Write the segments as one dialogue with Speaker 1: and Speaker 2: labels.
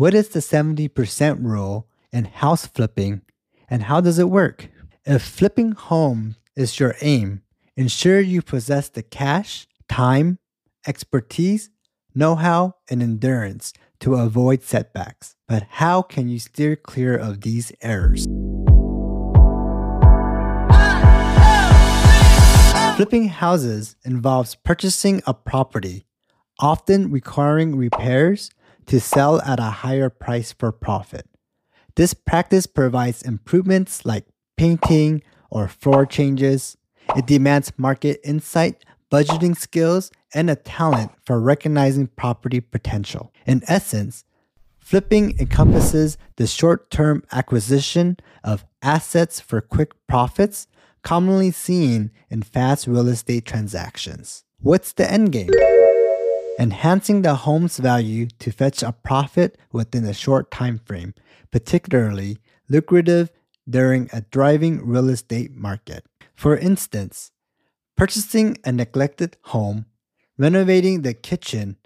Speaker 1: What is the 70% rule in house flipping and how does it work? If flipping home is your aim, ensure you possess the cash, time, expertise, know how, and endurance to avoid setbacks. But how can you steer clear of these errors? Flipping houses involves purchasing a property, often requiring repairs to sell at a higher price for profit. This practice provides improvements like painting or floor changes. It demands market insight, budgeting skills, and a talent for recognizing property potential. In essence, flipping encompasses the short term acquisition of assets for quick profits commonly seen in fast real estate transactions. What's the end game? Enhancing the home's value to fetch a profit within a short time frame, particularly lucrative during a thriving real estate market. For instance, purchasing a neglected home, renovating the kitchen,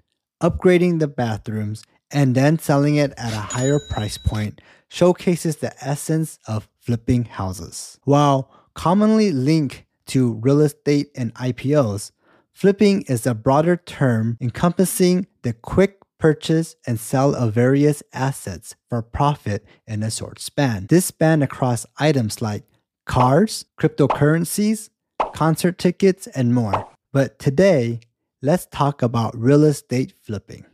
Speaker 1: upgrading the bathrooms, and then selling it at a higher price point showcases the essence of flipping houses. While commonly linked to real estate and IPOs, flipping is a broader term encompassing the quick purchase and sell of various assets for profit in a short span. This span across items like cars, cryptocurrencies, concert tickets, and more. But today, let's talk about real estate flipping.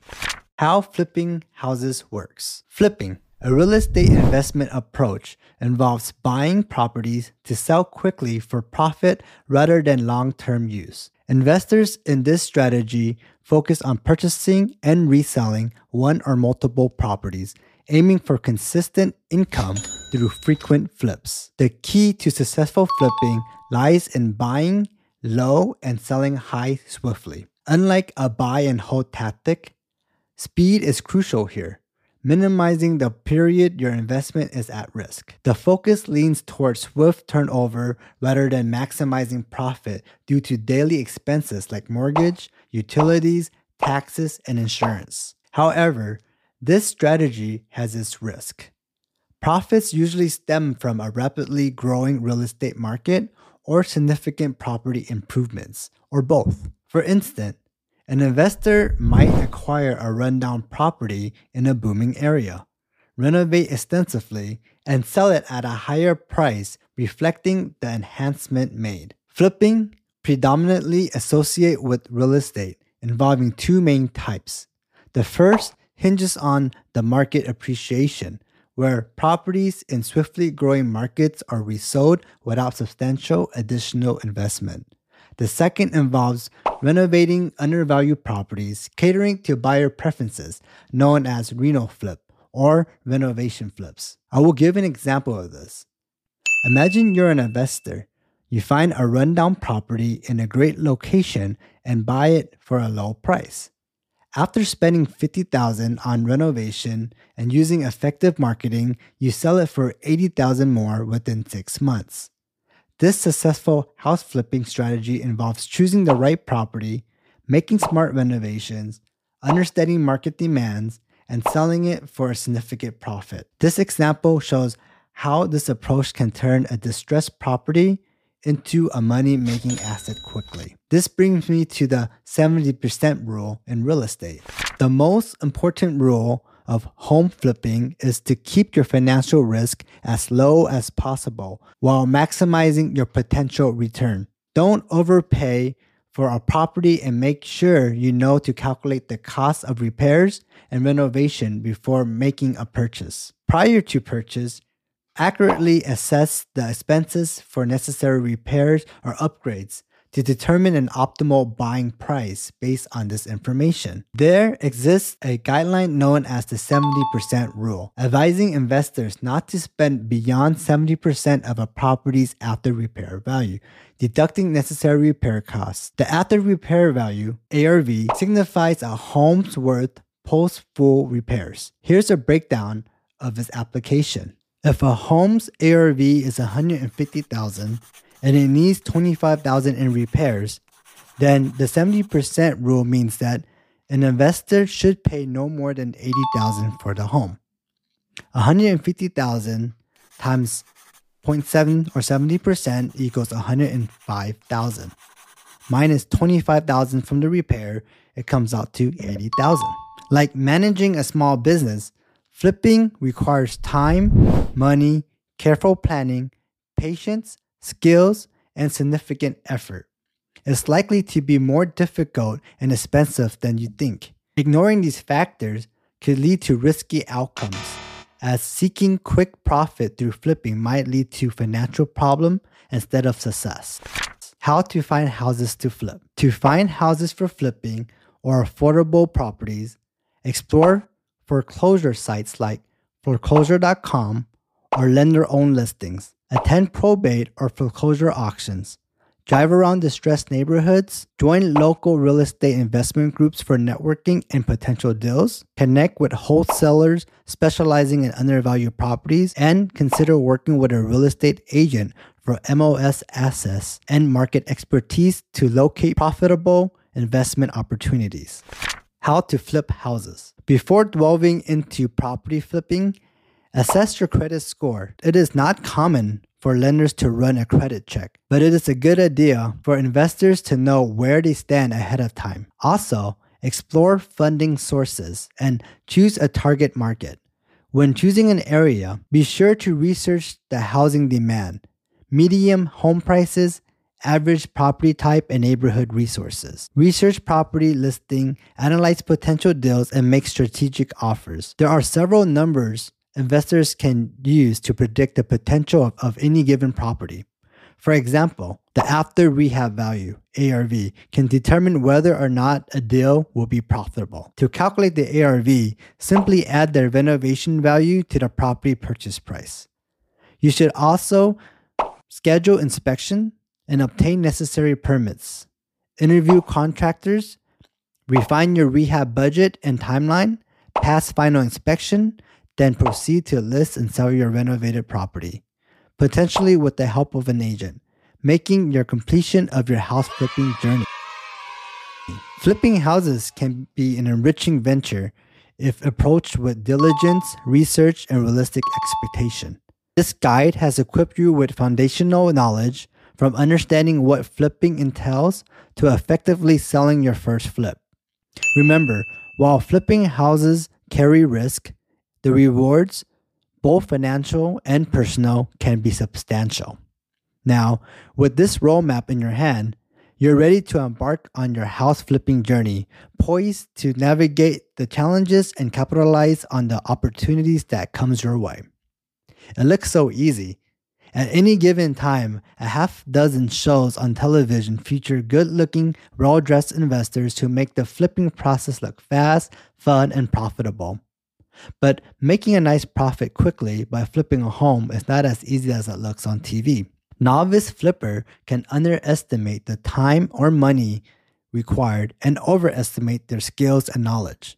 Speaker 1: How flipping houses works. Flipping a real estate investment approach involves buying properties to sell quickly for profit rather than long term use. Investors in this strategy focus on purchasing and reselling one or multiple properties, aiming for consistent income through frequent flips. The key to successful flipping lies in buying low and selling high swiftly. Unlike a buy and hold tactic, speed is crucial here minimizing the period your investment is at risk. The focus leans towards swift turnover rather than maximizing profit due to daily expenses like mortgage, utilities, taxes, and insurance. However, this strategy has its risk. Profits usually stem from a rapidly growing real estate market or significant property improvements, or both. For instance, an investor might acquire a rundown property in a booming area, renovate extensively, and sell it at a higher price, reflecting the enhancement made. Flipping predominantly associate with real estate, involving two main types. The first hinges on the market appreciation, where properties in swiftly growing markets are resold without substantial additional investment. The second involves renovating undervalued properties, catering to buyer preferences, known as reno flip or renovation flips. I will give an example of this. Imagine you're an investor. You find a rundown property in a great location and buy it for a low price. After spending 50,000 on renovation and using effective marketing, you sell it for 80,000 more within 6 months. This successful house flipping strategy involves choosing the right property, making smart renovations, understanding market demands, and selling it for a significant profit. This example shows how this approach can turn a distressed property into a money making asset quickly. This brings me to the 70% rule in real estate. The most important rule of home flipping is to keep your financial risk as low as possible while maximizing your potential return. Don't overpay for a property and make sure you know to calculate the cost of repairs and renovation before making a purchase. Prior to purchase, accurately assess the expenses for necessary repairs or upgrades to determine an optimal buying price based on this information. There exists a guideline known as the 70% rule, advising investors not to spend beyond 70% of a property's after repair value, deducting necessary repair costs. The after repair value, ARV, signifies a home's worth post full repairs. Here's a breakdown of its application. If a home's ARV is 150,000 and it needs 25,000 in repairs, then the 70% rule means that an investor should pay no more than 80,000 for the home. 150,000 times 0.7 or 70% equals 105,000. Minus 25,000 from the repair, it comes out to 80,000. Like managing a small business, flipping requires time, money, careful planning, patience, skills, and significant effort. It's likely to be more difficult and expensive than you think. Ignoring these factors could lead to risky outcomes, as seeking quick profit through flipping might lead to financial problem instead of success. How to find houses to flip. To find houses for flipping or affordable properties, explore foreclosure sites like foreclosure.com or lender owned listings. Attend probate or foreclosure auctions. Drive around distressed neighborhoods, join local real estate investment groups for networking and potential deals, connect with wholesalers specializing in undervalued properties, and consider working with a real estate agent for MLS access and market expertise to locate profitable investment opportunities. How to flip houses. Before delving into property flipping, assess your credit score. It is not common for lenders to run a credit check, but it is a good idea for investors to know where they stand ahead of time. Also, explore funding sources and choose a target market. When choosing an area, be sure to research the housing demand, medium home prices, average property type, and neighborhood resources. Research property listing, analyze potential deals, and make strategic offers. There are several numbers investors can use to predict the potential of, of any given property. For example, the after rehab value, ARV, can determine whether or not a deal will be profitable. To calculate the ARV, simply add the renovation value to the property purchase price. You should also schedule inspection and obtain necessary permits. Interview contractors, refine your rehab budget and timeline, pass final inspection, then proceed to list and sell your renovated property, potentially with the help of an agent, making your completion of your house flipping journey. Flipping houses can be an enriching venture if approached with diligence, research, and realistic expectation. This guide has equipped you with foundational knowledge from understanding what flipping entails to effectively selling your first flip. Remember, while flipping houses carry risk, the rewards, both financial and personal, can be substantial. Now, with this roadmap in your hand, you're ready to embark on your house flipping journey, poised to navigate the challenges and capitalize on the opportunities that comes your way. It looks so easy. At any given time, a half dozen shows on television feature good-looking, well-dressed investors who make the flipping process look fast, fun, and profitable. But making a nice profit quickly by flipping a home is not as easy as it looks on TV. Novice flipper can underestimate the time or money required and overestimate their skills and knowledge.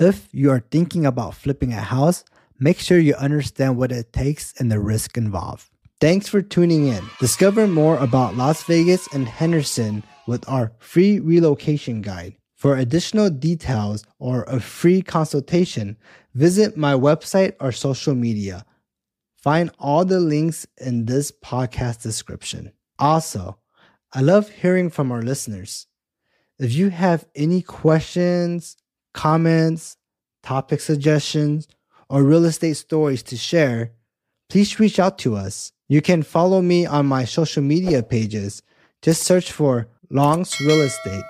Speaker 1: If you are thinking about flipping a house, make sure you understand what it takes and the risk involved. Thanks for tuning in. Discover more about Las Vegas and Henderson with our free relocation guide. For additional details or a free consultation, visit my website or social media. Find all the links in this podcast description. Also, I love hearing from our listeners. If you have any questions, comments, topic suggestions, or real estate stories to share, please reach out to us. You can follow me on my social media pages. Just search for Longs Real Estate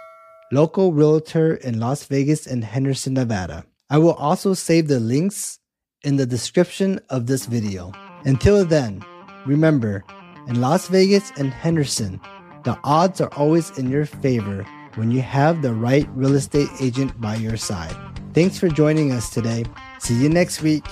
Speaker 1: local realtor in Las Vegas and Henderson, Nevada. I will also save the links in the description of this video. Until then, remember, in Las Vegas and Henderson, the odds are always in your favor when you have the right real estate agent by your side. Thanks for joining us today. See you next week.